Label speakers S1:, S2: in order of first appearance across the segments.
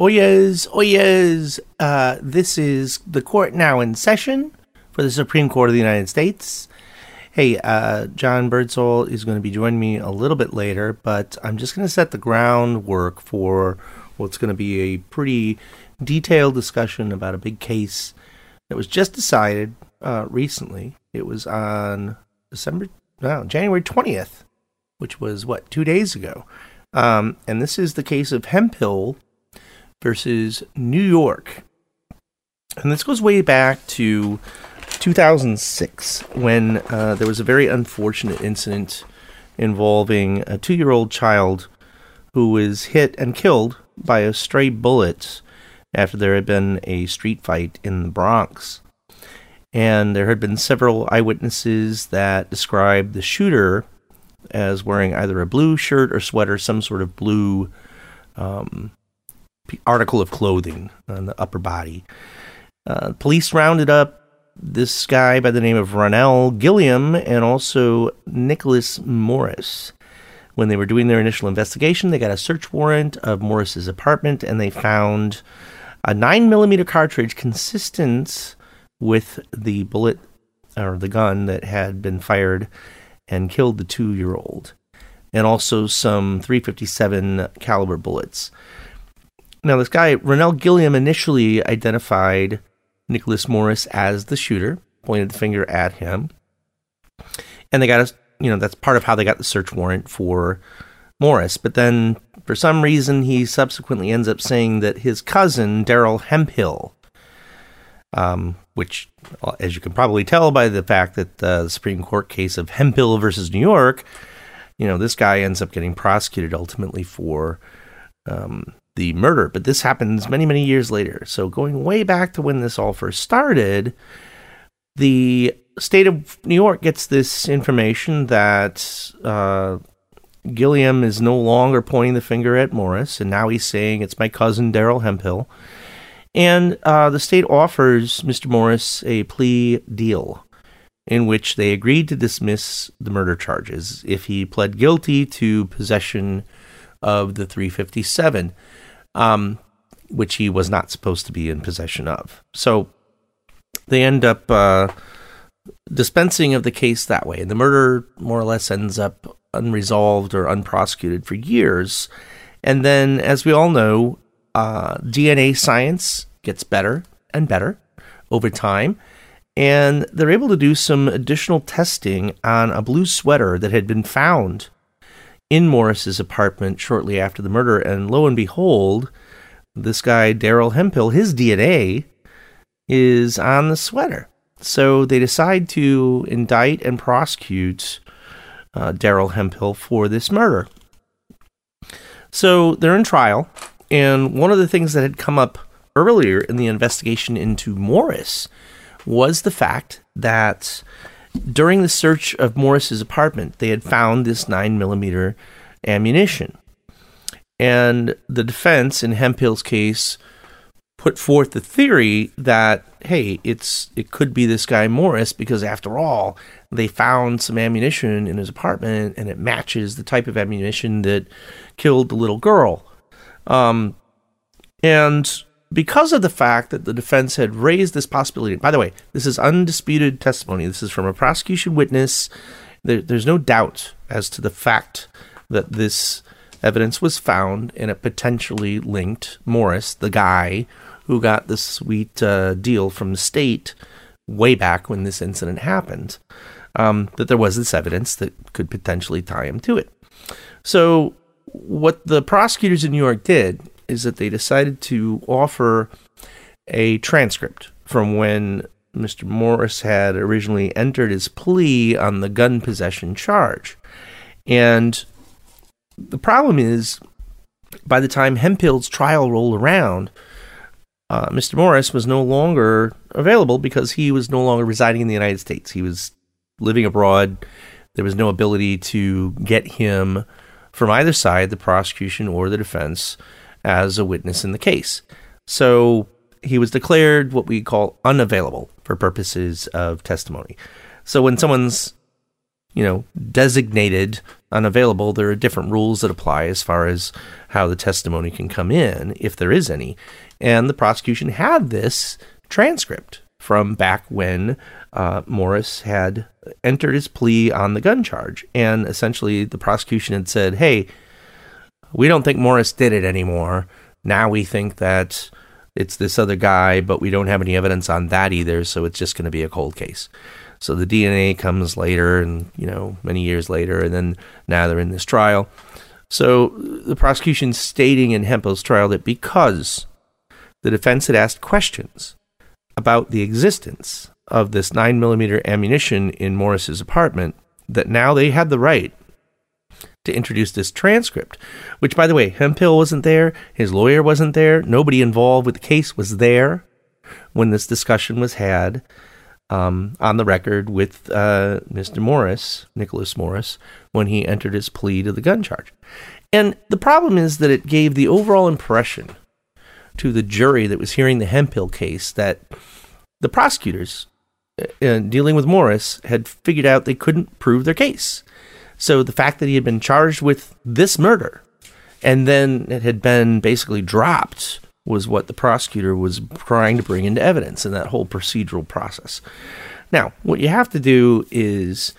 S1: Oyez, oyez. Uh, this is the court now in session for the Supreme Court of the United States. Hey, uh, John Birdsall is going to be joining me a little bit later, but I'm just going to set the groundwork for what's going to be a pretty detailed discussion about a big case that was just decided uh, recently. It was on December, no, January 20th, which was what, two days ago. Um, and this is the case of Hemphill versus New York. And this goes way back to 2006 when uh, there was a very unfortunate incident involving a two year old child who was hit and killed by a stray bullet after there had been a street fight in the Bronx. And there had been several eyewitnesses that described the shooter as wearing either a blue shirt or sweater, some sort of blue um, article of clothing on the upper body. Uh, police rounded up this guy by the name of Ronell Gilliam and also Nicholas Morris. When they were doing their initial investigation, they got a search warrant of Morris's apartment and they found a 9mm cartridge consistent with the bullet or the gun that had been fired and killed the two year old, and also some 357 caliber bullets. Now, this guy, Ronell Gilliam, initially identified Nicholas Morris as the shooter, pointed the finger at him. And they got us, you know, that's part of how they got the search warrant for Morris. But then, for some reason, he subsequently ends up saying that his cousin, Daryl Hemphill, um, which, uh, as you can probably tell by the fact that the Supreme Court case of Hemphill versus New York, you know, this guy ends up getting prosecuted ultimately for um, the murder. But this happens many, many years later. So going way back to when this all first started, the state of New York gets this information that uh, Gilliam is no longer pointing the finger at Morris, and now he's saying it's my cousin Darrell Hemphill. And uh, the state offers Mr. Morris a plea deal in which they agreed to dismiss the murder charges if he pled guilty to possession of the 357 um, which he was not supposed to be in possession of. So they end up uh, dispensing of the case that way. And the murder more or less ends up unresolved or unprosecuted for years. And then, as we all know, uh, DNA science gets better and better over time. And they're able to do some additional testing on a blue sweater that had been found in Morris's apartment shortly after the murder, and lo and behold, this guy Daryl Hemphill, his DNA is on the sweater. So they decide to indict and prosecute uh, Darrell Hemphill for this murder. So they're in trial, and one of the things that had come up earlier in the investigation into Morris was the fact that during the search of Morris's apartment, they had found this 9 millimeter ammunition. And the defense in Hemphill's case put forth the theory that hey, it's it could be this guy Morris because after all, they found some ammunition in his apartment and it matches the type of ammunition that killed the little girl. Um, and because of the fact that the defense had raised this possibility, by the way, this is undisputed testimony. This is from a prosecution witness. There, there's no doubt as to the fact that this evidence was found and it potentially linked Morris, the guy who got the sweet uh, deal from the state way back when this incident happened, um, that there was this evidence that could potentially tie him to it. So, what the prosecutors in New York did is that they decided to offer a transcript from when Mr. Morris had originally entered his plea on the gun possession charge. And the problem is, by the time Hemphill's trial rolled around, uh, Mr. Morris was no longer available because he was no longer residing in the United States. He was living abroad. There was no ability to get him from either side, the prosecution or the defense, as a witness in the case. So he was declared what we call unavailable for purposes of testimony. So when someone's you know, designated unavailable, there are different rules that apply as far as how the testimony can come in, if there is any. And the prosecution had this transcript from back when uh, Morris had entered his plea on the gun charge. And essentially, the prosecution had said, hey, we don't think Morris did it anymore. Now we think that it's this other guy, but we don't have any evidence on that either, so it's just going to be a cold case. So the DNA comes later, and you know, many years later, and then now they're in this trial. So the prosecution stating in Hemphill's trial that because the defense had asked questions about the existence of this 9mm ammunition in Morris's apartment, that now they had the right to introduce this transcript, which, by the way, Hemphill wasn't there, his lawyer wasn't there, nobody involved with the case was there when this discussion was had um, on the record with uh, Mr. Morris, Nicholas Morris, when he entered his plea to the gun charge. And the problem is that it gave the overall impression to the jury that was hearing the Hemphill case that the prosecutors uh dealing with Morris had figured out they couldn't prove their case. So the fact that he had been charged with this murder and then it had been basically dropped was what the prosecutor was trying to bring into evidence in that whole procedural process. Now, what you have to do is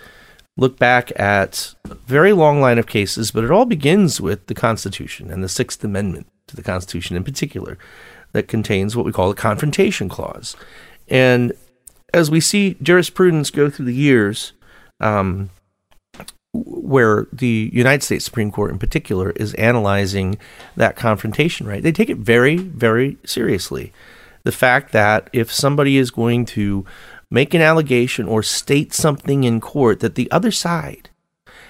S1: look back at a very long line of cases, but it all begins with the Constitution and the Sixth Amendment to the Constitution in particular, that contains what we call the Confrontation Clause. And as we see jurisprudence go through the years, um, where the United States Supreme Court in particular is analyzing that confrontation right. They take it very, very seriously. The fact that if somebody is going to make an allegation or state something in court, that the other side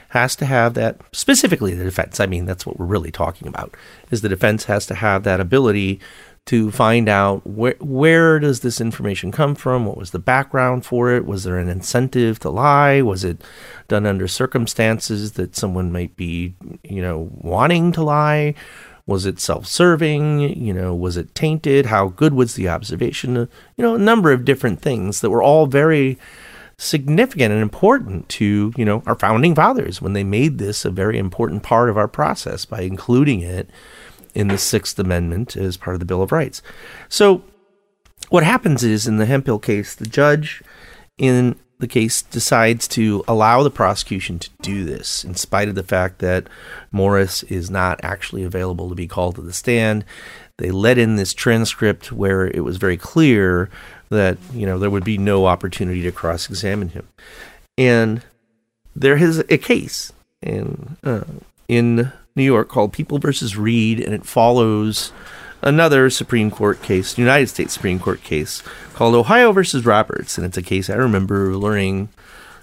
S1: has to have that, specifically the defense, I mean, that's what we're really talking about, is the defense has to have that ability to find out where where does this information come from? What was the background for it? Was there an incentive to lie? Was it done under circumstances that someone might be, you know, wanting to lie? Was it self-serving? You know, was it tainted? How good was the observation? You know, a number of different things that were all very significant and important to, you know, our founding fathers when they made this a very important part of our process by including it in the Sixth Amendment as part of the Bill of Rights. So, what happens is in the Hemphill case, the judge in the case decides to allow the prosecution to do this, in spite of the fact that Morris is not actually available to be called to the stand. They let in this transcript where it was very clear that you know there would be no opportunity to cross-examine him, and there is a case in uh, in New York called People versus Reed, and it follows another Supreme Court case, United States Supreme Court case called Ohio versus Roberts, and it's a case I remember learning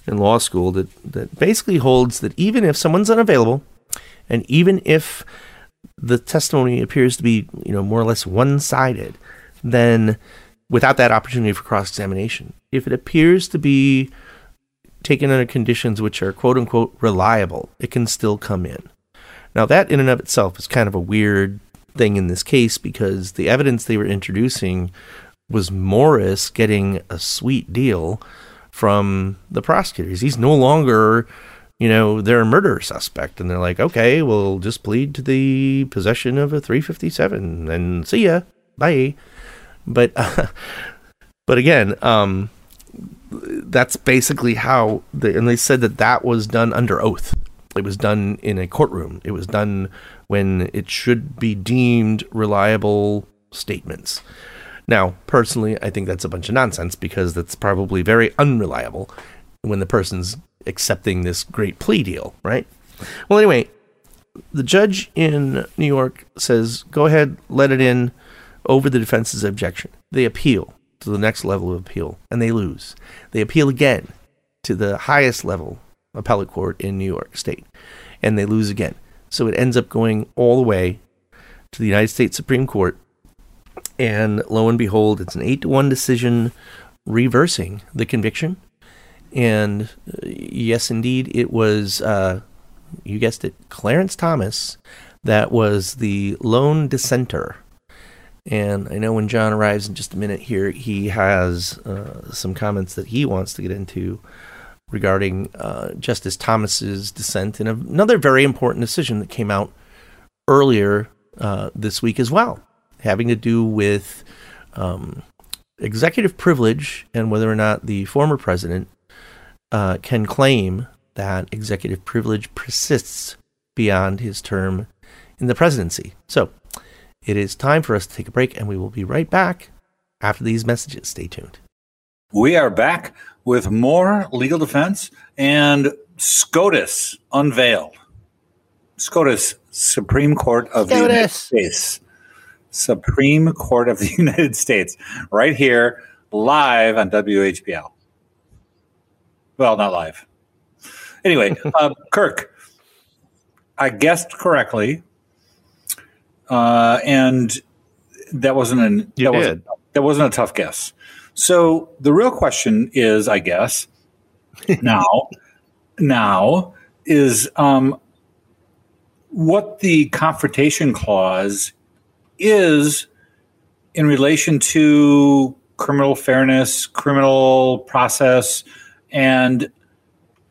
S1: in law school that that basically holds that even if someone's unavailable, and even if the testimony appears to be you know more or less one-sided, then without that opportunity for cross-examination, if it appears to be taken under conditions which are quote unquote reliable, it can still come in. Now, that in and of itself is kind of a weird thing in this case because the evidence they were introducing was Morris getting a sweet deal from the prosecutors. He's no longer, you know, they're a murder suspect. And they're like, okay, we'll just plead to the possession of a 357 and see ya. Bye. But, uh, but again, um, that's basically how, the, and they said that that was done under oath. It was done in a courtroom. It was done when it should be deemed reliable statements. Now, personally, I think that's a bunch of nonsense because that's probably very unreliable when the person's accepting this great plea deal, right? Well, anyway, the judge in New York says, go ahead, let it in over the defense's objection. They appeal to the next level of appeal and they lose. They appeal again to the highest level appellate court in New York State, and they lose again. So it ends up going all the way to the United States Supreme Court, and lo and behold, it's an eight to one decision reversing the conviction. And uh, yes, indeed, it was, uh, you guessed it, Clarence Thomas that was the lone dissenter. And I know when John arrives in just a minute here, he has uh, some comments that he wants to get into regarding uh, Justice Thomas's dissent in another very important decision that came out earlier uh, this week as well, having to do with um, executive privilege and whether or not the former president uh, can claim that executive privilege persists beyond his term in the presidency. So it is time for us to take a break, and we will be right back after these messages. Stay tuned.
S2: We are back with more legal defense and SCOTUS unveiled. SCOTUS, Supreme Court of SCOTUS. the United States. Supreme Court of the United States, right here, live on WHBL. Well, not live. Anyway, uh, Kirk, I guessed correctly, uh, and that wasn't an
S1: you
S2: that
S1: did.
S2: wasn't that wasn't a tough guess. So the real question is, I guess, now, now is um, what the confrontation clause is in relation to criminal fairness, criminal process, and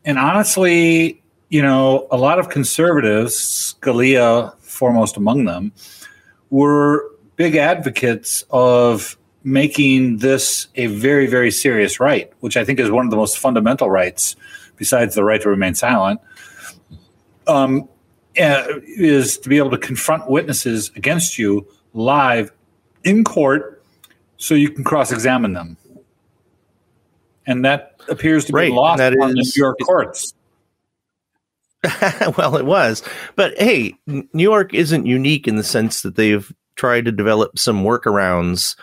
S2: and honestly, you know, a lot of conservatives, Scalia foremost among them, were big advocates of making this a very, very serious right, which I think is one of the most fundamental rights, besides the right to remain silent, um, uh, is to be able to confront witnesses against you live in court so you can cross examine them. And that appears to be
S1: right.
S2: lost on
S1: is,
S2: the New York courts.
S1: well, it was. But hey, New York isn't unique in the sense that they've tried to develop some workarounds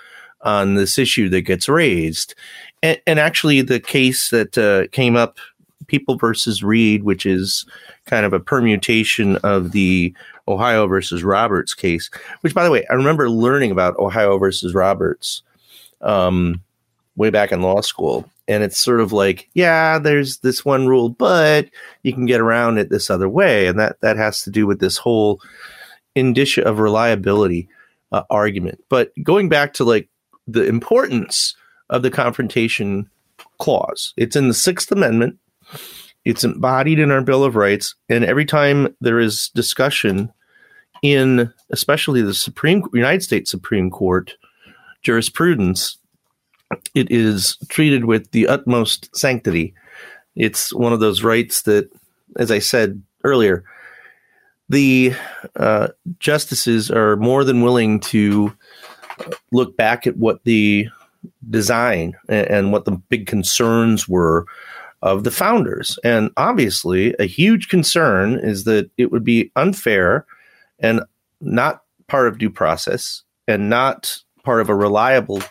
S1: on this issue that gets raised. And, and actually, the case that uh, came up, People versus Reed, which is kind of a permutation of the Ohio versus Roberts case, which, by the way, I remember learning about Ohio versus Roberts um, way back in law school. And it's sort of like, yeah, there's this one rule, but you can get around it this other way. And that, that has to do with this whole indicia of reliability uh, argument. But going back to like the importance of the confrontation clause, it's in the Sixth Amendment. It's embodied in our Bill of Rights, and every time there is discussion in, especially the Supreme United States Supreme Court jurisprudence, it is treated with the utmost sanctity. It's one of those rights that, as I said earlier, the uh, justices are more than willing to look back at what the design and, and what the big concerns were of the founders. And obviously, a huge concern is that it would be unfair and not part of due process and not part of a reliable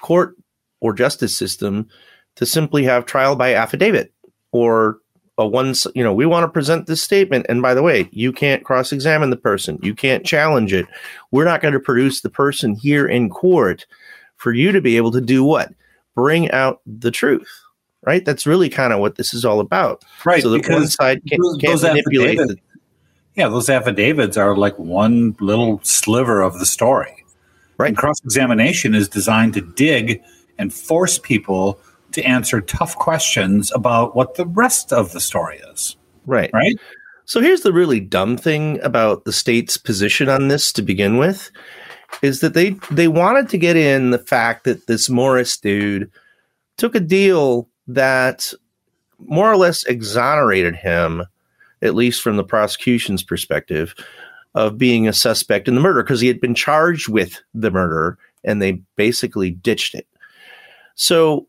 S1: court or justice system to simply have trial by affidavit or a one you know we want to present this statement. And by the way you can't cross examine the person. You can't challenge it. We're not going to produce the person here in court for you to be able to do what? Bring out the truth right? That's really kind of what this is all about.
S2: Right
S1: so that one side can't,
S2: those,
S1: can't
S2: those
S1: manipulate the,
S2: yeah those affidavits are like one little sliver of the story.
S1: Right.
S2: Cross examination is designed to dig and force people to answer tough questions about what the rest of the story is.
S1: Right.
S2: Right.
S1: So here's the really dumb thing about the state's position on this to begin with is that they they wanted to get in the fact that this Morris dude took a deal that more or less exonerated him at least from the prosecution's perspective of being a suspect in the murder because he had been charged with the murder and they basically ditched it. So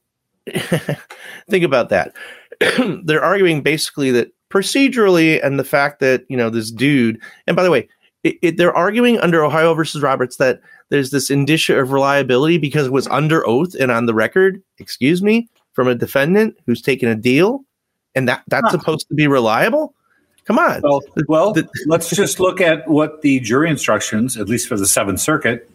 S1: think about that. They're arguing basically that procedurally and the fact that, you know, this dude, and by the way, it, it, they're arguing under Ohio versus Roberts that there's this indicia of reliability because it was under oath and on the record, excuse me, from a defendant who's taken a deal, and that that's huh. supposed to be reliable. Come on.
S2: Well, well let's just look at what the jury instructions, at least for the Seventh Circuit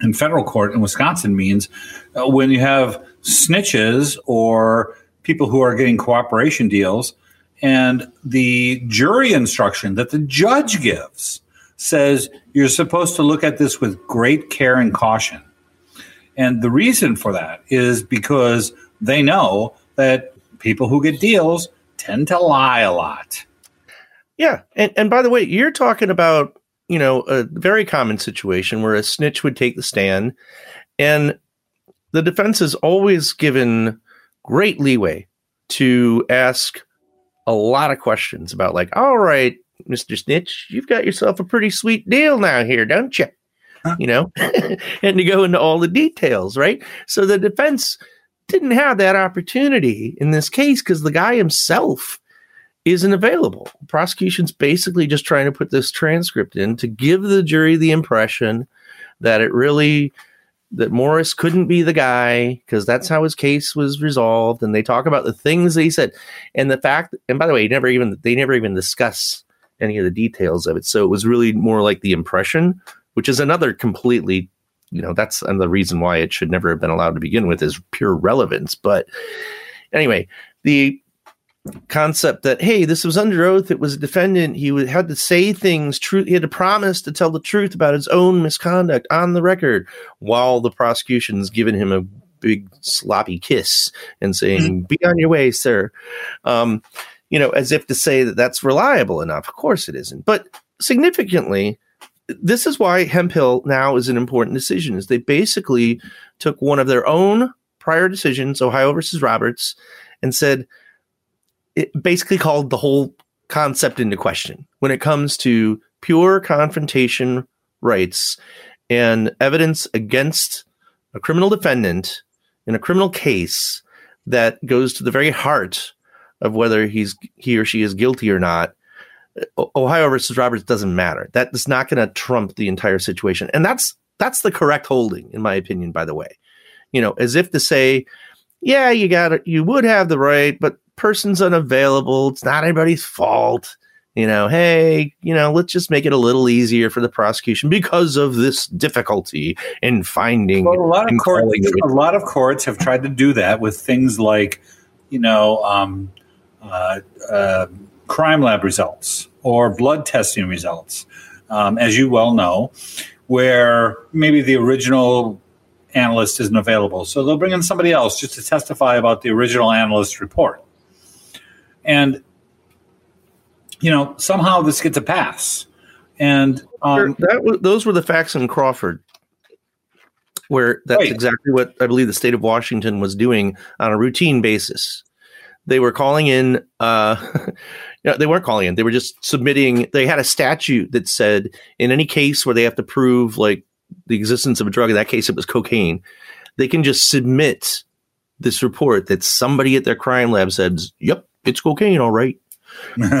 S2: in federal court in Wisconsin, means uh, when you have snitches or people who are getting cooperation deals, and the jury instruction that the judge gives says you're supposed to look at this with great care and caution. And the reason for that is because they know that people who get deals tend to lie a lot.
S1: Yeah, and and by the way, you're talking about you know a very common situation where a snitch would take the stand, and the defense is always given great leeway to ask a lot of questions about like, all right, Mister Snitch, you've got yourself a pretty sweet deal now here, don't you? Huh? You know, and to go into all the details, right? So the defense didn't have that opportunity in this case because the guy himself isn't available. Prosecution's basically just trying to put this transcript in to give the jury the impression that it really that Morris couldn't be the guy because that's how his case was resolved. And they talk about the things that he said and the fact. And by the way, never even they never even discuss any of the details of it. So it was really more like the impression, which is another completely, you know, that's another reason why it should never have been allowed to begin with is pure relevance. But anyway, the concept that hey this was under oath it was a defendant he would, had to say things true he had to promise to tell the truth about his own misconduct on the record while the prosecution's giving him a big sloppy kiss and saying mm-hmm. be on your way sir. Um, you know as if to say that that's reliable enough. Of course it isn't. But significantly this is why hemphill now is an important decision is they basically took one of their own prior decisions ohio versus roberts and said it basically called the whole concept into question when it comes to pure confrontation rights and evidence against a criminal defendant in a criminal case that goes to the very heart of whether he's he or she is guilty or not. Ohio versus Roberts doesn't matter. That is not going to trump the entire situation, and that's that's the correct holding, in my opinion. By the way, you know, as if to say, yeah, you got it, you would have the right, but person's unavailable. It's not anybody's fault. You know, hey, you know, let's just make it a little easier for the prosecution because of this difficulty in finding.
S2: Well, a lot of courts, a lot of courts have tried to do that with things like, you know, um, uh, uh, crime lab results or blood testing results, um, as you well know, where maybe the original analyst isn't available. So they'll bring in somebody else just to testify about the original analyst report. And, you know, somehow this gets a pass. And um,
S1: that was, those were the facts in Crawford, where that's right. exactly what I believe the state of Washington was doing on a routine basis. They were calling in, uh, they weren't calling in, they were just submitting, they had a statute that said in any case where they have to prove like the existence of a drug, in that case it was cocaine, they can just submit this report that somebody at their crime lab says, yep, it's cocaine, all right.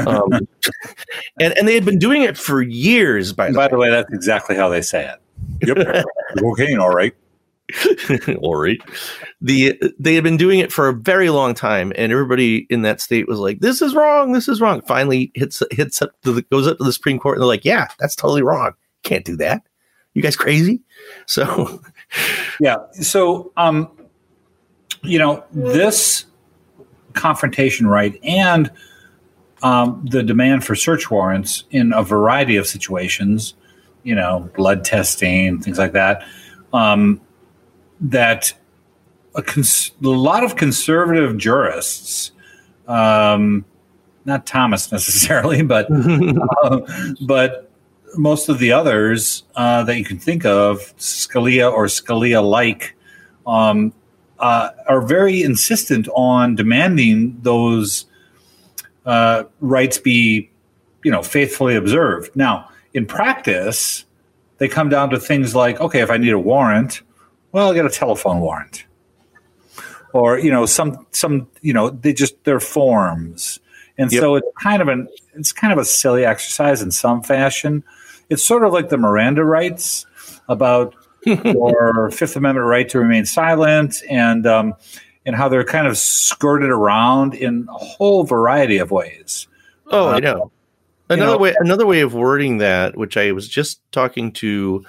S1: um, and and they had been doing it for years. By the,
S2: by way. the way, that's exactly how they say it. Yep, cocaine, all right.
S1: all right. The they had been doing it for a very long time, and everybody in that state was like, "This is wrong. This is wrong." Finally, hits hits up to the, goes up to the Supreme Court, and they're like, "Yeah, that's totally wrong. Can't do that. You guys crazy?" So,
S2: yeah. So, um, you know, this confrontation right and um, the demand for search warrants in a variety of situations, you know, blood testing, things like that, um, that a, cons- a, lot of conservative jurists, um, not Thomas necessarily, but uh, but most of the others uh, that you can think of, Scalia or Scalia-like, um, uh, are very insistent on demanding those uh, rights be, you know, faithfully observed. Now, in practice, they come down to things like, okay, if I need a warrant, well, I get a telephone warrant, or you know, some some you know, they just they're forms, and yep. so it's kind of an it's kind of a silly exercise in some fashion. It's sort of like the Miranda rights about or Fifth Amendment right to remain silent, and um, and how they're kind of skirted around in a whole variety of ways.
S1: Oh, uh, I know. Another know, way, another way of wording that, which I was just talking to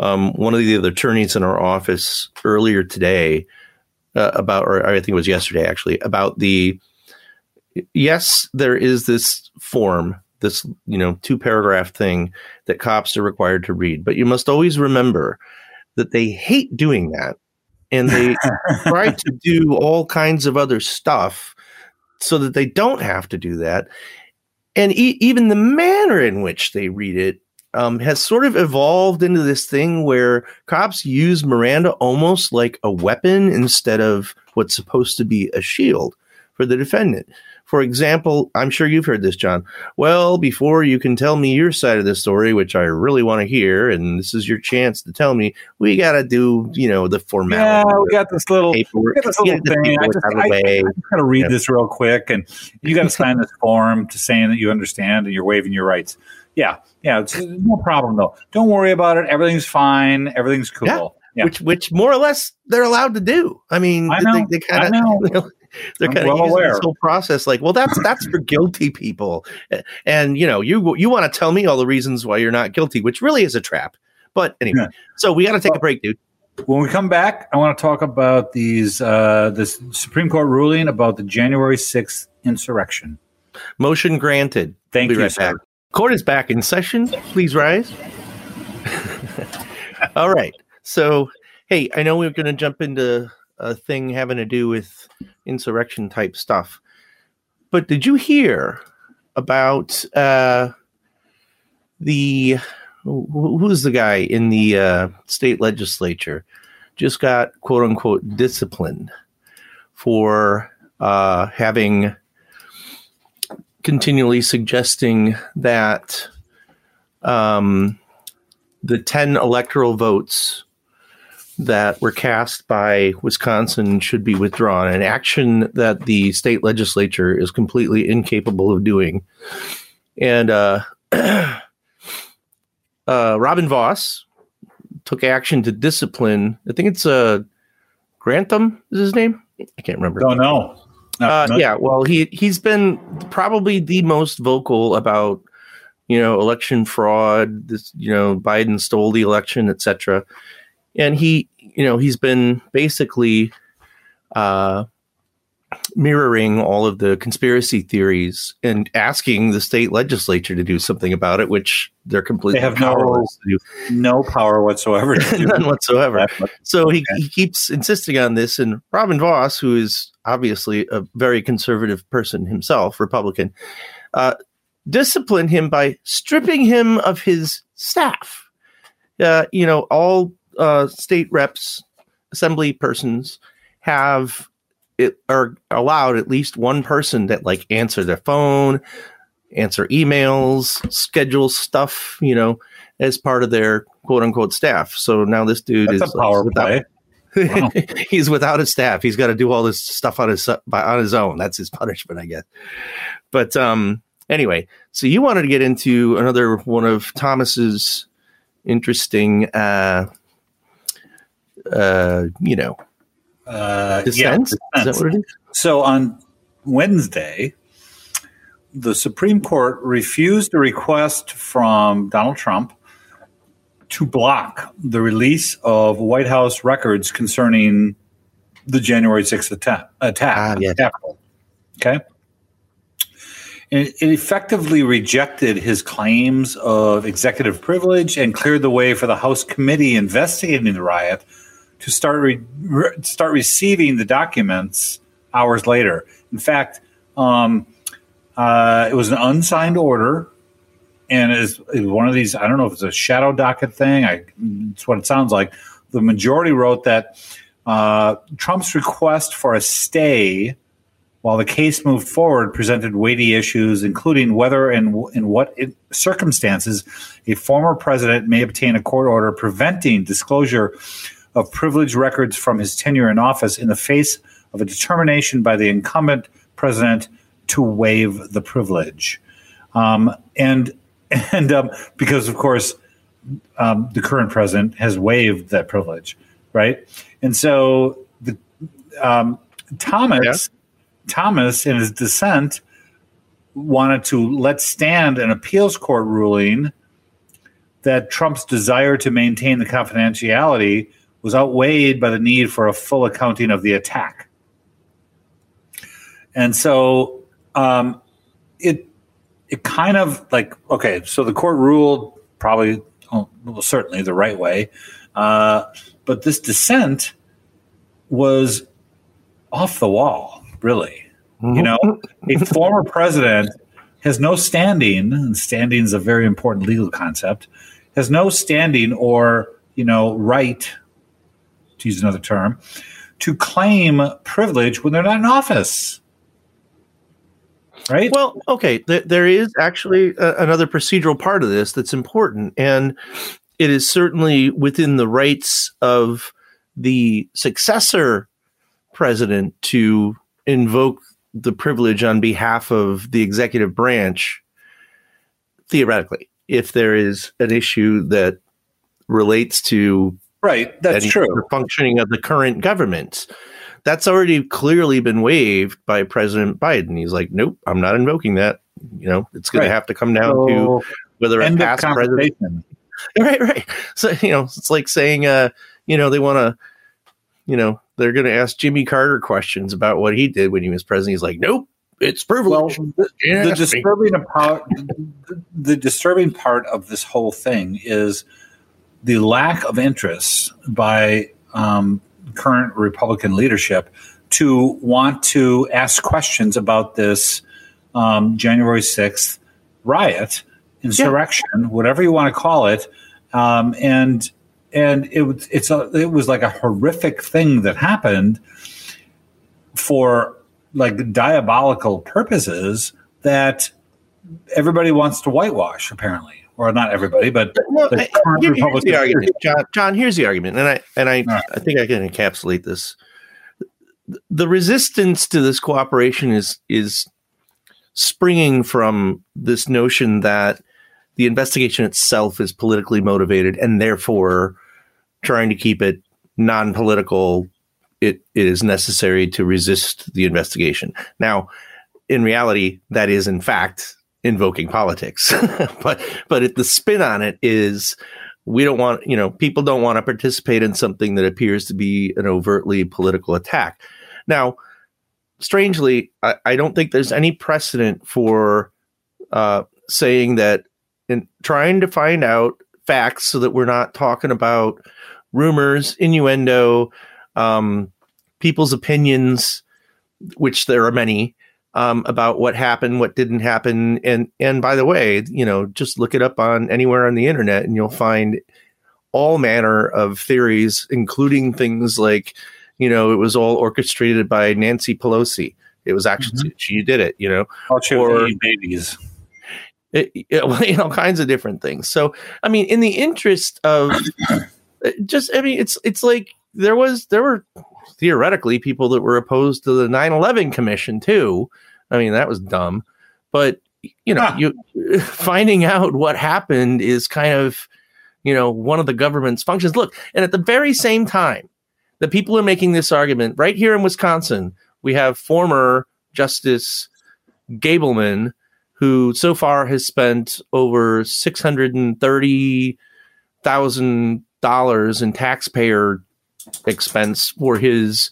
S1: um, one of the other attorneys in our office earlier today uh, about, or I think it was yesterday actually, about the yes, there is this form, this you know two paragraph thing that cops are required to read, but you must always remember that they hate doing that and they try to do all kinds of other stuff so that they don't have to do that. And e- even the manner in which they read it um, has sort of evolved into this thing where cops use Miranda almost like a weapon instead of what's supposed to be a shield for the defendant. For example, I'm sure you've heard this, John. Well, before you can tell me your side of the story, which I really want to hear, and this is your chance to tell me, we got to do, you know, the formality.
S2: Yeah, we got this little, paperwork. Got this little thing. I just, I, I, got to read yeah. this real quick, and you got to sign this form to saying that you understand and you're waiving your rights. Yeah, yeah, it's uh, no problem though. Don't worry about it. Everything's fine. Everything's cool.
S1: Yeah. Yeah. Which, which more or less they're allowed to do. I mean,
S2: I know,
S1: they, they kind of, they're kind of well using aware. this whole process like, well, that's that's for guilty people, and you know, you you want to tell me all the reasons why you're not guilty, which really is a trap. But anyway, yeah. so we got to take well, a break, dude.
S2: When we come back, I want to talk about these uh, this Supreme Court ruling about the January sixth insurrection.
S1: Motion granted.
S2: Thank we'll you, right sir. Back.
S1: Court is back in session. Please rise. all right. So, hey, I know we we're going to jump into a thing having to do with insurrection type stuff. But did you hear about uh, the who's the guy in the uh, state legislature just got quote unquote disciplined for uh, having continually suggesting that um, the 10 electoral votes that were cast by Wisconsin should be withdrawn, an action that the state legislature is completely incapable of doing. And uh, uh, Robin Vos took action to discipline. I think it's uh, Grantham is his name. I can't remember.
S2: Don't know.
S1: uh, yeah, well, he he's been probably the most vocal about you know election fraud. This you know Biden stole the election, etc and he you know he's been basically uh, mirroring all of the conspiracy theories and asking the state legislature to do something about it, which they're completely
S2: they have no, no power whatsoever.
S1: None whatsoever. So he, he keeps insisting on this. And Robin Vos, who is obviously a very conservative person himself, Republican, uh, disciplined him by stripping him of his staff. Uh, you know, all uh, state reps, assembly persons have it are allowed at least one person that like answer their phone, answer emails, schedule stuff, you know, as part of their quote unquote staff. So now this dude
S2: That's
S1: is
S2: a power without, play.
S1: Wow. he's without a staff. He's got to do all this stuff on his on his own. That's his punishment, I guess. But um, anyway, so you wanted to get into another one of Thomas's interesting uh, uh, you know,
S2: uh, dissent? Yeah, Is that what it is? So on Wednesday, the Supreme Court refused a request from Donald Trump to block the release of White House records concerning the January 6th attack. attack ah, yeah. Okay. It, it effectively rejected his claims of executive privilege and cleared the way for the House committee investigating the riot to start re- re- start receiving the documents hours later. In fact, um, uh, it was an unsigned order, and was, one of these. I don't know if it's a shadow docket thing. I, it's what it sounds like. The majority wrote that uh, Trump's request for a stay while the case moved forward presented weighty issues, including whether and in what it, circumstances a former president may obtain a court order preventing disclosure of privileged records from his tenure in office in the face of a determination by the incumbent president to waive the privilege. Um, and and um, because, of course, um, the current president has waived that privilege, right? And so the um, Thomas yeah. Thomas in his dissent wanted to let stand an appeals court ruling that Trump's desire to maintain the confidentiality was outweighed by the need for a full accounting of the attack. And so um, it it kind of like okay, so the court ruled probably well, certainly the right way, uh, but this dissent was off the wall, really. You know, a former president has no standing, and standing is a very important legal concept, has no standing or, you know, right, to use another term, to claim privilege when they're not in office. Right?
S1: Well, okay. Th- there is actually a- another procedural part of this that's important. And it is certainly within the rights of the successor president to invoke the privilege on behalf of the executive branch, theoretically, if there is an issue that relates to
S2: right, that's true.
S1: The functioning of the current government. That's already clearly been waived by President Biden. He's like, nope, I'm not invoking that. You know, it's going
S2: Right.
S1: to have to come down
S2: So,
S1: to whether a past president right right so you know it's like saying uh you know they want to you know they're going to ask jimmy carter questions about what he did when he was president he's like nope it's
S2: Well, the,
S1: Yeah,
S2: the disturbing part, the, the disturbing part of this whole thing is the lack of interest by um, current Republican leadership to want to ask questions about this um, January sixth riot, insurrection, whatever you want to call it, um, and and it it's a it was like a horrific thing that happened for like diabolical purposes that everybody wants to whitewash apparently or not everybody but the
S1: I- here's
S2: Republican
S1: the argument, John. John, here's the argument, and I and I,
S2: right.
S1: I think I can encapsulate this. The resistance to this cooperation is is springing from this notion that the investigation itself is politically motivated, and therefore trying to keep it non-political. It, it is necessary to resist the investigation. Now, in reality, that is in fact invoking politics. but but it, the spin on it is we don't want you know people don't want to participate in something that appears to be an overtly political attack. Now, strangely, I, I don't think there's any precedent for uh, saying that in trying to find out facts so that we're not talking about rumors, innuendo, um, people's opinions, which there are many um, about what happened, what didn't happen, and and by the way, you know, just look it up on anywhere on the internet, and you'll find all manner of theories, including things like, you know, it was all orchestrated by Nancy Pelosi. It was actually she did it, you know,
S2: All
S1: or-
S2: babies eh,
S1: it, it, well, you know, all kinds of different things. So, I mean, in the interest of eh, just, I mean, it's it's like there was there were theoretically people that were opposed to the 9-11 commission too. I mean, that was dumb, but you know,
S2: Huh.
S1: you finding out what happened is kind of you know one of the government's functions. Look, and at the very same time the people are making this argument right here in Wisconsin, we have former Justice Gableman who so far has spent over six hundred and thirty thousand dollars in taxpayer expense for his,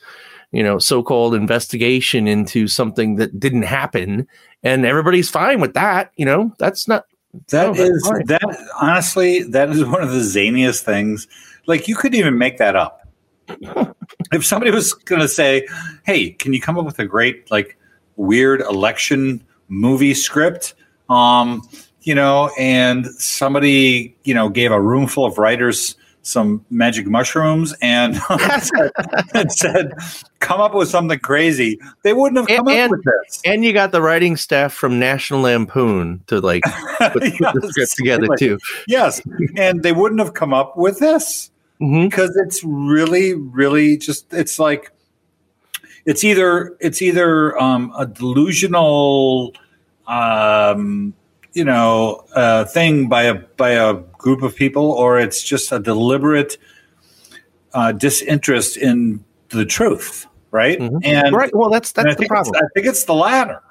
S1: you know, so-called investigation into something that didn't happen, and everybody's fine with that. You know, that's not.
S2: That
S1: that's
S2: is that honestly, that is one of the zaniest things. Like you couldn't even make that up. if somebody was going to say, "Hey, can you come up with a great like weird election movie script?" Um, you know, and somebody you know gave a room full of writers some magic mushrooms and said, and "Come up with something crazy." They wouldn't have come
S1: And-
S2: up with this.
S1: And you got the writing staff from National Lampoon to like put, put the script together too.
S2: Yes, and they wouldn't have come up with this.
S1: hmm
S2: because it's really really just it's like it's either it's either um, a delusional um, you know uh, thing by a by a group of people or it's just a deliberate uh, disinterest in the truth right
S1: Mhm.
S2: and,
S1: Right. Well, that's that's the problem.
S2: I think it's the latter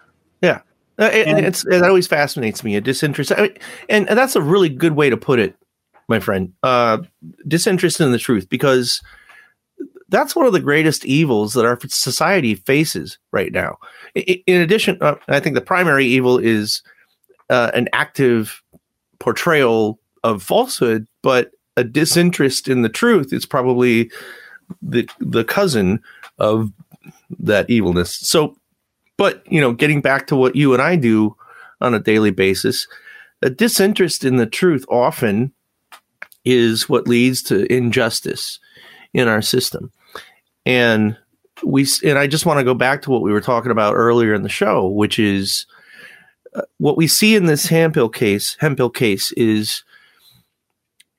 S1: Uh, it,
S2: And-
S1: it's it always fascinates me a disinterest, I mean, and, and that's a really good way to put it, my friend. Uh, disinterest in the truth, because that's one of the greatest evils that our society faces right now. I- I- In addition, uh, I think the primary evil is uh, an active portrayal of falsehood, but a disinterest in the truth is probably the the cousin of that evilness. So But, you know, getting back to what you and I do on a daily basis, a disinterest in the truth often is what leads to injustice in our system. And we and I just want to go back to what we were talking about earlier in the show, which is what we see in this Hemphill case. Hemphill case is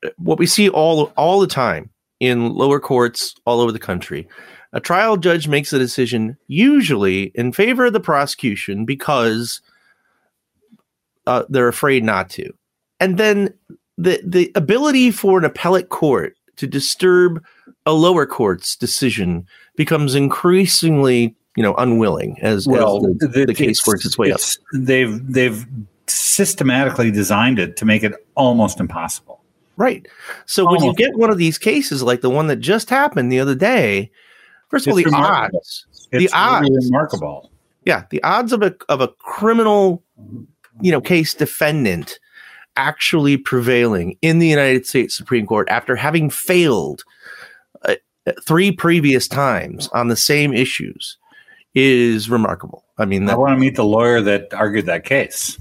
S1: uh, what we see all all the time in lower courts all over the country. A trial judge makes a decision usually in favor of the prosecution because uh, they're afraid not to, and then the the ability for an appellate court to disturb a lower court's decision becomes increasingly, you know, unwilling as, well, as the, the, the case works its way up.
S2: They've they've systematically designed it to make it almost impossible.
S1: Right. So almost. when you get one of these cases like the one that just happened the other day, first of all, the remarkable. odds,
S2: it's
S1: the odds,
S2: remarkable.
S1: Yeah, the odds of a of a criminal, you know, case defendant actually prevailing in the United States Supreme Court after having failed uh, three previous times on the same issues is remarkable. I mean,
S2: that, I want to meet the lawyer that argued that case.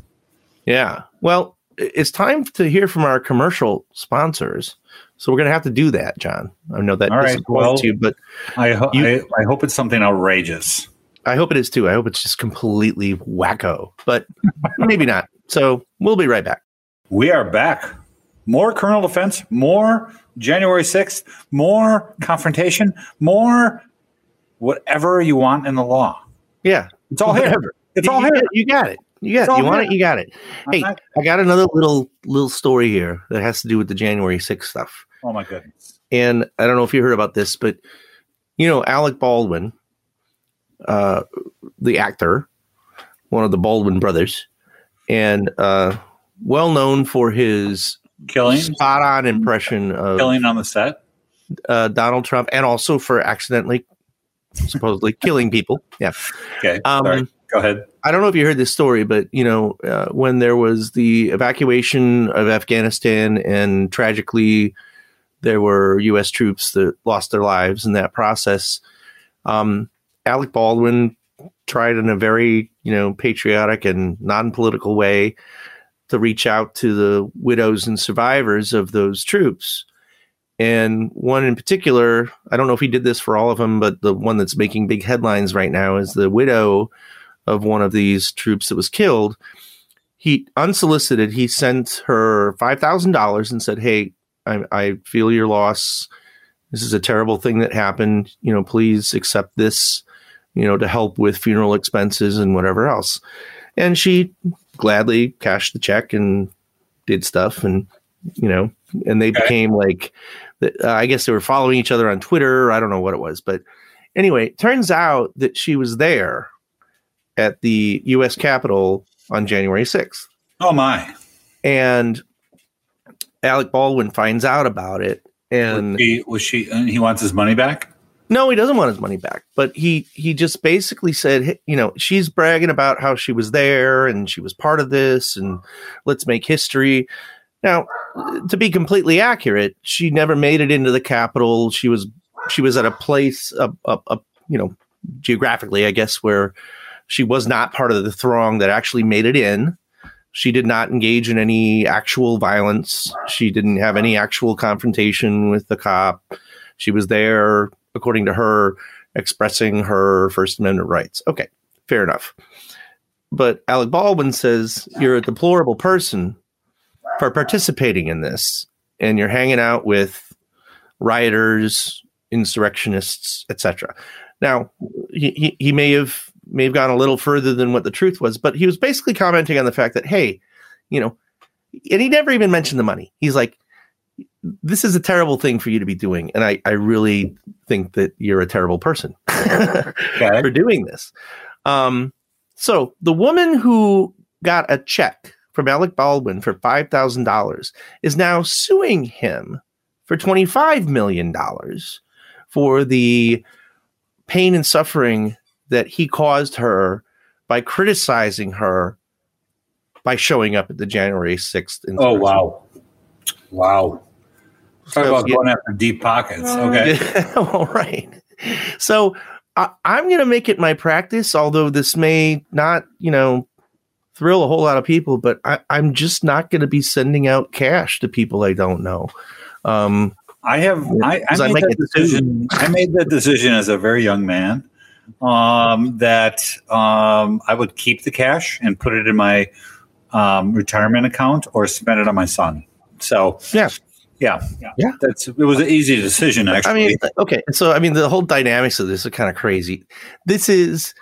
S1: Yeah. Well, it's time to hear from our commercial sponsors. So we're going to have to do that, John. I know that
S2: All right, well,
S1: you, but
S2: I, ho- you, I, I hope it's something outrageous.
S1: I hope it is too. I hope it's just completely wacko, but maybe not. So we'll be right back.
S2: We are back. More kernel defense, more January 6th, more confrontation, more whatever you want in the law.
S1: Yeah.
S2: It's all whatever. here. It's
S1: you,
S2: all here.
S1: You got it. You got it. You want here. it, you got it. Hey, I got another little little story here that has to do with the January 6th stuff.
S2: Oh my goodness.
S1: And I don't know if you heard about this, but you know, Alec Baldwin, uh, the actor, one of the Baldwin brothers, and uh, well known for his
S2: killing
S1: spot on impression of
S2: killing on the set,
S1: uh, Donald Trump, and also for accidentally, supposedly killing people. Yeah.
S2: Okay. Um, Sorry. Go ahead.
S1: I don't know if you heard this story, but you know uh, when there was the evacuation of Afghanistan, and tragically there were U.S. troops that lost their lives in that process. Um, Alec Baldwin tried in a very you know patriotic and non-political way to reach out to the widows and survivors of those troops. And one in particular, I don't know if he did this for all of them, but the one that's making big headlines right now is the widow of one of these troops that was killed. He unsolicited, he sent her $5,000 and said, Hey, I, I feel your loss. This is a terrible thing that happened. You know, please accept this, you know, to help with funeral expenses and whatever else. And she gladly cashed the check and did stuff and you know and they okay. became like uh, i guess they were following each other on twitter i don't know what it was but anyway turns out that she was there at the us capitol on january 6th
S2: oh my
S1: and alec baldwin finds out about it and
S2: was she, was she and he wants his money back
S1: no, he doesn't want his money back. But he he just basically said, hey, you know, she's bragging about how she was there and she was part of this, and let's make history. Now, to be completely accurate, she never made it into the capitol. She was she was at a place, a, you know, geographically, I guess, where she was not part of the throng that actually made it in. She did not engage in any actual violence. She didn't have any actual confrontation with the cop. She was there according to her, expressing her First Amendment rights. Okay, fair enough. But Alec Baldwin says you're a deplorable person for participating in this, and you're hanging out with rioters, insurrectionists, etc. Now, he, he, may have may have gone a little further than what the truth was, but he was basically commenting on the fact that, hey, you know, and he never even mentioned the money. He's like, this is a terrible thing for you to be doing. And I, I really think that you're a terrible person okay. for doing this. Um, so the woman who got a check from Alec Baldwin for $5,000 is now suing him for $25 million for the pain and suffering that he caused her by criticizing her by showing up at the January 6th.
S2: Oh, wow. Wow. Talk about going after deep pockets. Mm. Okay.
S1: All right. So I, I'm going to make it my practice, although this may not, you know, thrill a whole lot of people, but I, I'm just not going to be sending out cash to people I don't know. Um,
S2: I have I, I
S1: I
S2: made
S1: make
S2: that decision. I made that decision as a very young man um, that um, I would keep the cash and put it in my um, retirement account or spend it on my son. So
S1: Yeah.
S2: yeah,
S1: Yeah.
S2: That's it was an easy decision actually.
S1: I mean, okay. So, I mean, the whole dynamics of this are kind of crazy. This is,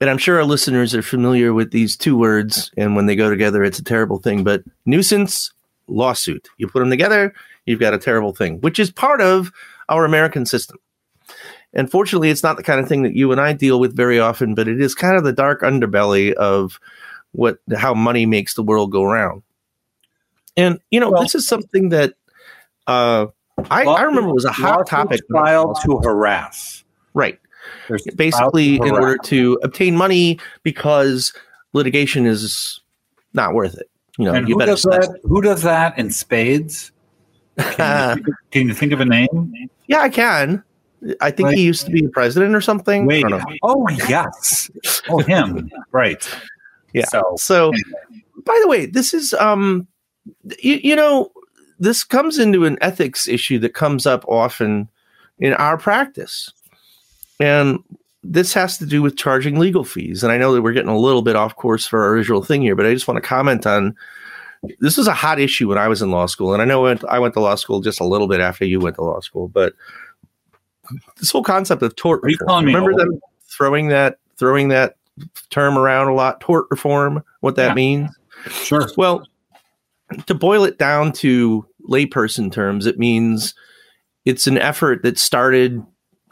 S1: and I'm sure our listeners are familiar with these two words, and when they go together, it's a terrible thing. But nuisance, lawsuit. You put them together, you've got a terrible thing, which is part of our American system. And fortunately, it's not the kind of thing that you and I deal with very often, but it is kind of the dark underbelly of what how money makes the world go round. And you know,
S2: Well-
S1: this is something that uh, I, I remember was a hot topic. when I was
S2: filed to harass.
S1: Right.
S2: There's
S1: Basically, in order to obtain money because litigation is not worth it. You know,
S2: and
S1: you
S2: who
S1: better
S2: does that? Who does that in spades? Can you, think of, can you think of a name?
S1: Yeah, I can. I think
S2: Like-
S1: he used to be the president or something.
S2: Wait.
S1: I don't know.
S2: Oh yes. Oh him. right.
S1: Yeah.
S2: So
S1: So, by the way, this is um, you, you know, this comes into an ethics issue that comes up often in our practice, and this has to do with charging legal fees. And I know that we're getting a little bit off course for our original thing here, but I just want to comment on this was a hot issue when I was in law school, and I know I went, to law school just a little bit after you went to law school, but this whole concept of tort reform. Remember
S2: old?
S1: them throwing that throwing that term around a lot, tort reform, what that
S2: Yeah.
S1: means?
S2: sure.
S1: Well, to boil it down to layperson terms, it means it's an effort that started,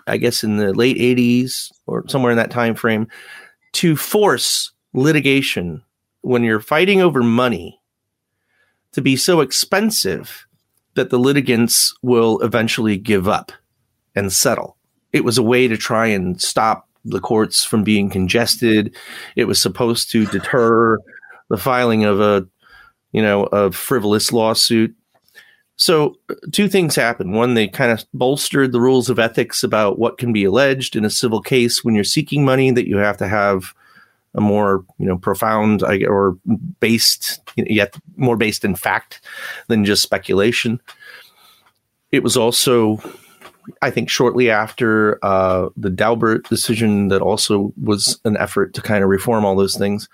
S1: I guess, in the late '80s or somewhere in that time frame, to force litigation when you're fighting over money to be so expensive that the litigants will eventually give up and settle. It was a way to try and stop the courts from being congested. It was supposed to deter the filing of a you know, a frivolous lawsuit. So, uh, two things happened. One, they kind of bolstered the rules of ethics about what can be alleged in a civil case when you're seeking money, that you have to have a more, you know, profound or based, yet more based in fact than just speculation. It was also, I think, shortly after uh, the Daubert decision that also was an effort to kind of reform all those things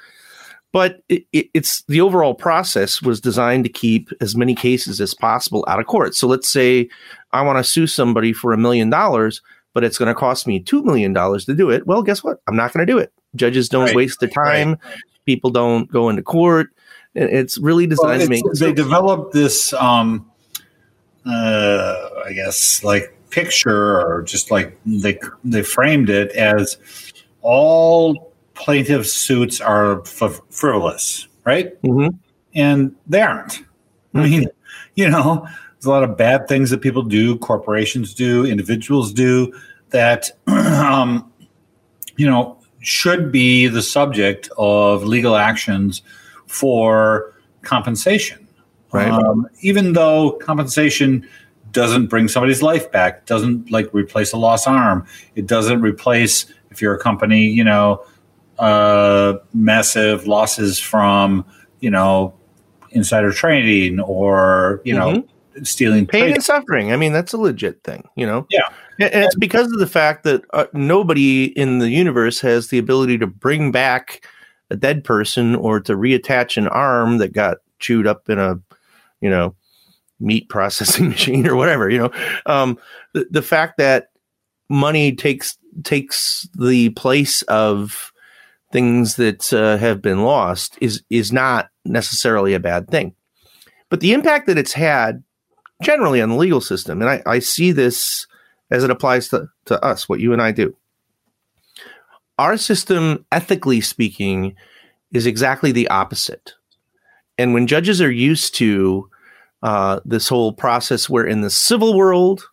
S1: but it, it, it's the overall process was designed to keep as many cases as possible out of court. So let's say I want to sue somebody for a million dollars, but it's going to cost me two million dollars to do it. Well, guess what? I'm not going to do it. Judges don't
S2: Right,
S1: waste their time. People don't go into court. It's really
S2: Well,
S1: designed to make.
S2: they developed this, um, uh, I guess, like picture, or just like they they framed it as all plaintiff suits are f- frivolous, right?
S1: Mhm.
S2: And they aren't. I mean, you know, there's a lot of bad things that people do, corporations do, individuals do that, um, you know, should be the subject of legal actions for compensation.
S1: Right.
S2: Um, even though compensation doesn't bring somebody's life back, doesn't like replace a lost arm, it doesn't replace if you're a company, you know, uh, massive losses from you know insider trading or you know stealing
S1: pain
S2: trade-
S1: and suffering. I mean, that's a legit thing, you know?
S2: Yeah.
S1: And and it's because of the fact that uh, nobody in the universe has the ability to bring back a dead person or to reattach an arm that got chewed up in a, you know, meat processing machine or whatever, you know? Um, the, the fact that money takes, takes the place of things that uh, have been lost is, is not necessarily a bad thing. But the impact that it's had generally on the legal system, and I, I see this as it applies to, to us, what you and I do. Our system, ethically speaking, is exactly the opposite. And when judges are used to uh, this whole process where in the civil world,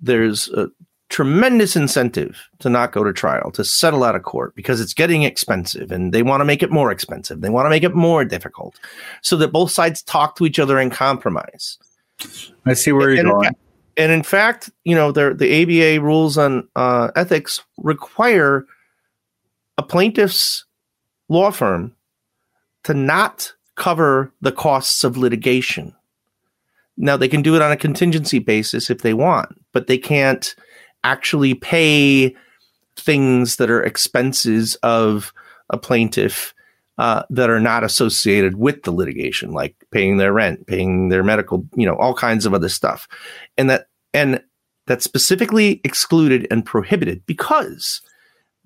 S1: there's a tremendous incentive to not go to trial, to settle out of court because it's getting expensive and they want to make it more expensive. They want to make it more difficult so that both sides talk to each other and compromise
S2: I see where you're
S1: and,
S2: going.
S1: and in fact, you know, the the ABA rules on uh, ethics require a plaintiff's law firm to not cover the costs of litigation. Now they can do it on a contingency basis if they want, but they can't actually pay things that are expenses of a plaintiff uh, that are not associated with the litigation, like paying their rent, paying their medical, you know, all kinds of other stuff, and that and that's specifically excluded and prohibited because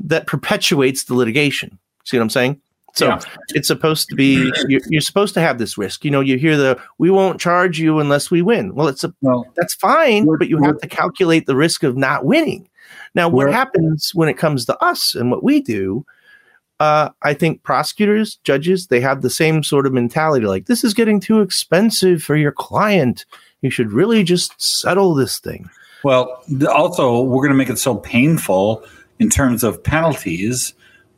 S1: that perpetuates the litigation. See what I'm saying? So yeah. it's supposed to be you're, you're, supposed to have this risk. You know, you hear the we won't charge you unless we win. Well, it's a well, that's fine, but you have to calculate the risk of not winning. Now, what happens when it comes to us and what we do? Uh, I think prosecutors, judges, they have the same sort of mentality. Like this is getting too expensive for your client. You should really just settle this thing.
S2: Well, also, we're going to make it so painful in terms of penalties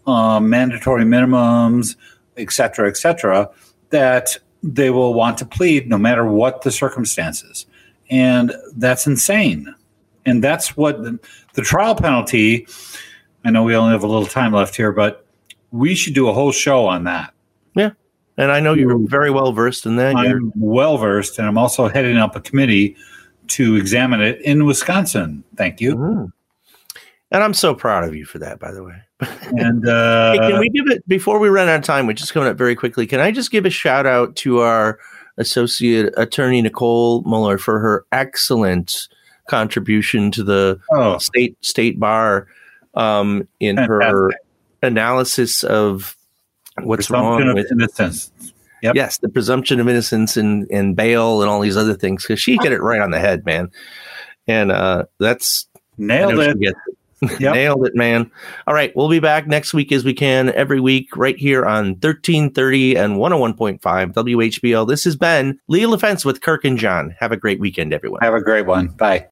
S2: um, mandatory minimums, et cetera, et cetera, that they will want to plead no matter what the circumstances. And that's insane. And that's what the, the trial penalty, I know we only have a little time left here, but we should do a whole show on that.
S1: Yeah. And I know you're very well versed in that.
S2: I'm well versed, and I'm also heading up a committee to examine it in Wisconsin. Thank you. Mm-hmm.
S1: And I'm so proud of you for that, by the way.
S2: And uh,
S1: hey, can we give it before we run out of time, which is coming up very quickly? Can I just give a shout out to our associate attorney Nicole Muller for her excellent contribution to the oh. state state bar um, in Fantastic. her analysis of what's wrong with
S2: innocence.
S1: Yep. Yes, the presumption of innocence and, and bail and all these other things because she hit it right on the head, man. And uh, that's
S2: nailed it.
S1: Yep. Nailed it, man. All right. We'll be back next week as we can every week right here on 1330 and 101.5 WHBL. This has been Legal Defense with Kirk and John. Have a great weekend, everyone.
S2: Have a great one. Bye.